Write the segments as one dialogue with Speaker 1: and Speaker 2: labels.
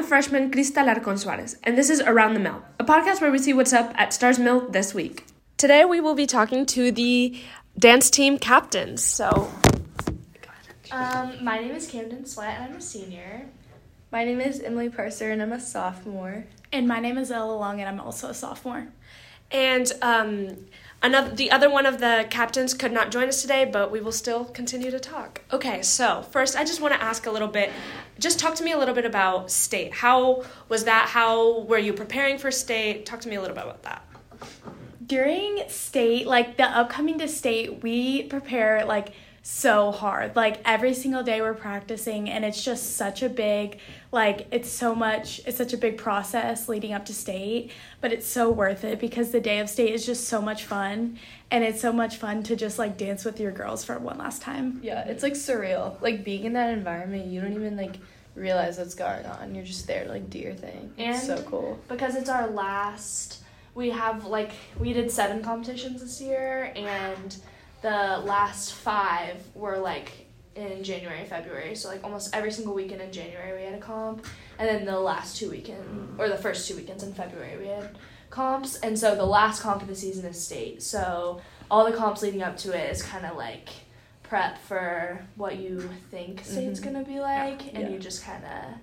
Speaker 1: freshman Crista Alarcon Suarez, and this is Around the Mill, a podcast where we see what's up at Starr's Mill this week. Today we will be talking to the dance team captains. So,
Speaker 2: Um, my name is Camden Sweat, and I'm a senior.
Speaker 3: My name is Emily Purser and I'm a sophomore.
Speaker 4: And my name is Ella Long, and I'm also a sophomore.
Speaker 1: and um, another the other one of the captains could not join us today, but we will still continue to talk. Okay, so first I just want to ask a little bit. Just talk to me a little bit about state. How was that? How were you preparing for state? Talk to me a little bit about that.
Speaker 4: During state, like the upcoming to state, we prepare like so hard. Like every single day we're practicing, and it's just such a big, like, it's so much, it's such a big process leading up to state, but it's so worth it because the day of state is just so much fun. And it's so much fun to just like dance with your girls for one last time.
Speaker 3: Yeah, it's like surreal. Like being in that environment, you don't even like realize what's going on. You're just there to like do your thing. it's so cool.
Speaker 2: Because it's our last, we have like, we did seven competitions this year, and the last five were like in January, February. So, like, almost every single weekend in January we had a comp, and then the last two weekend, or the first two weekends in February we had comps, and so the last comp of the season is state. So, all the comps leading up to it is kind of like prep for what you think state's
Speaker 3: Mhm.
Speaker 2: gonna be like, and
Speaker 3: Yeah.
Speaker 2: you just kind of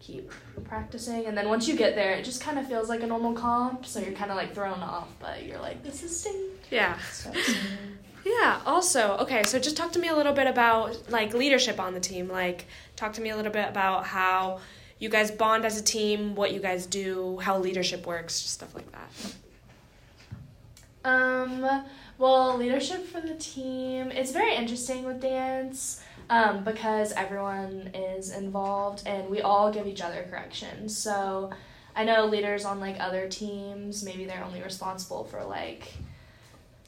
Speaker 2: keep practicing and then once you get there it just kind of feels like a normal comp so you're kind of like thrown off but you're like this is state
Speaker 1: Yeah.
Speaker 2: so
Speaker 1: Yeah. Also, okay. So just talk to me a little bit about like leadership on the team. Like, talk to me a little bit about how you guys bond as a team, what you guys do, how leadership works, stuff like that.
Speaker 2: um well leadership for the team it's very interesting with dance um, because everyone is involved and we all give each other corrections so i know leaders on like other teams maybe they're only responsible for like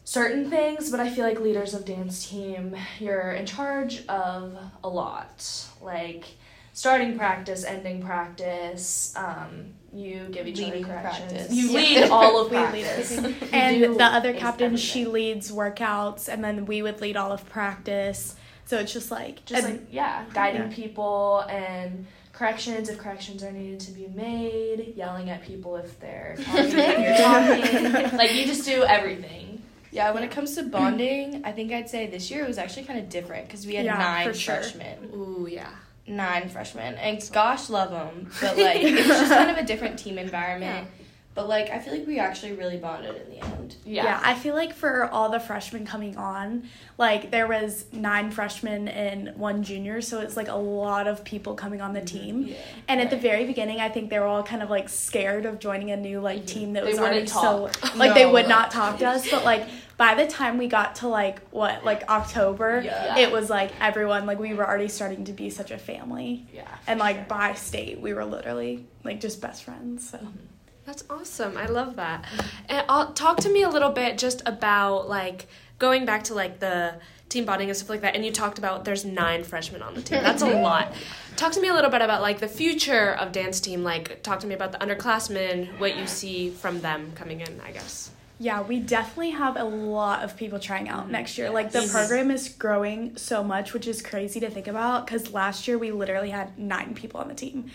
Speaker 2: certain things, but I feel like leaders of dance team, you're in charge of a lot. Like starting practice, ending practice, um, you give each
Speaker 3: Leading
Speaker 2: other corrections.
Speaker 3: practice.
Speaker 2: You
Speaker 3: Yeah.
Speaker 2: lead all of
Speaker 4: We
Speaker 2: practice.
Speaker 4: and the other
Speaker 2: is
Speaker 4: captain she leads workouts and then we would lead all of practice so it's just like
Speaker 2: just
Speaker 4: and-
Speaker 2: like yeah, guiding
Speaker 4: Yeah.
Speaker 2: people and corrections if corrections are needed to be made, yelling at people if they're talking you're talking. Like you just do everything.
Speaker 3: Yeah, when it comes to bonding, I think I'd say this year it was actually kind of different because we had
Speaker 4: Yeah,
Speaker 3: nine
Speaker 4: for sure.
Speaker 3: freshmen.
Speaker 1: Ooh, yeah.
Speaker 3: Nine freshmen. And gosh, love them. But like, it's just kind of a different team environment. But like, I feel like we actually really bonded in the end.
Speaker 4: yeah. I feel like for all the freshmen coming on, like there was nine freshmen and one junior, so it's like a lot of people coming on the mm-hmm. team.
Speaker 3: Yeah.
Speaker 4: And at the very beginning, I think they were all kind of like scared of joining a new like mm-hmm. team that
Speaker 2: They
Speaker 4: was already
Speaker 2: wouldn't
Speaker 4: so
Speaker 2: talk.
Speaker 4: like they
Speaker 3: No.
Speaker 4: would not talk to us. But like by the time we got to like what like October,
Speaker 3: Yeah.
Speaker 4: it was like everyone like we were already starting to be such a family.
Speaker 2: Yeah.
Speaker 4: And like
Speaker 2: sure.
Speaker 4: by state, we were literally like just best friends. So. Mm-hmm.
Speaker 1: That's awesome. I love that. And I'll, talk to me a little bit just about like going back to like the team bonding and stuff like that. And you talked about there's nine freshmen on the team. That's a lot. Talk to me a little bit about like the future of dance team. Like talk to me about the underclassmen, what you see from them coming in. I guess.
Speaker 4: Yeah, we definitely have a lot of people trying out mm-hmm. next year. Like the
Speaker 2: mm-hmm.
Speaker 4: program is growing so much, which is crazy to think about. Because last year we literally had nine people on the team.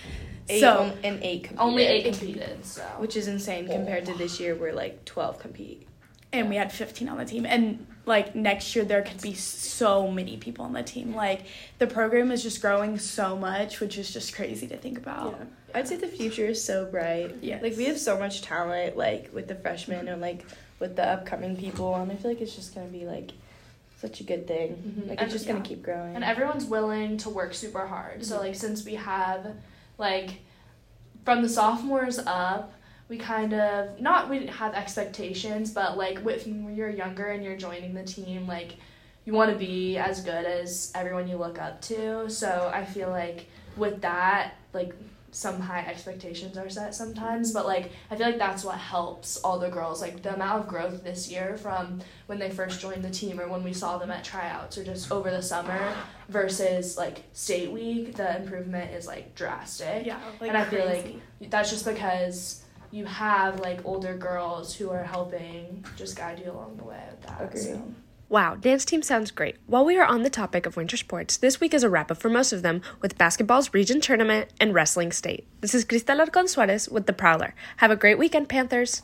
Speaker 3: Eight
Speaker 4: so
Speaker 3: and eight competed.
Speaker 2: only eight competed, so
Speaker 3: Which is insane oh. compared to this year where like 12 compete.
Speaker 4: And we had 15 on the team and like next year there could be so many people on the team like the program is just growing so much which is just crazy to think about
Speaker 3: I'd say the future is so bright.
Speaker 4: yeah
Speaker 3: Like we have so much talent, like with the freshmen and like with the upcoming people, and I feel like it's just gonna be like such a good thing.
Speaker 2: Mhm.
Speaker 3: Like
Speaker 2: And-
Speaker 3: it's just
Speaker 2: yeah.
Speaker 3: gonna keep growing.
Speaker 2: and everyone's willing to work super hard. So like since we have like from the sophomores up, we kind of not we didn't have expectations, but like with when you're younger and you're joining the team, like you want to be as good as everyone you look up to. So I feel like with that, like some high expectations are set sometimes, but like I feel like that's what helps all the girls. Like the amount of growth this year from when they first joined the team or when we saw them at tryouts or just over the summer versus like state week, the improvement is like drastic.
Speaker 4: yeah like
Speaker 2: and I feel
Speaker 4: crazy.
Speaker 2: like that's just because you have like older girls who are helping just guide you along the way with that.
Speaker 3: Agreed.
Speaker 2: So
Speaker 1: Wow, dance team sounds great. While we are on the topic of winter sports, this week is a wrap up for most of them with basketball's region tournament and wrestling state. This is Crista Alarcon Suarez with the Prowler. Have a great weekend, Panthers.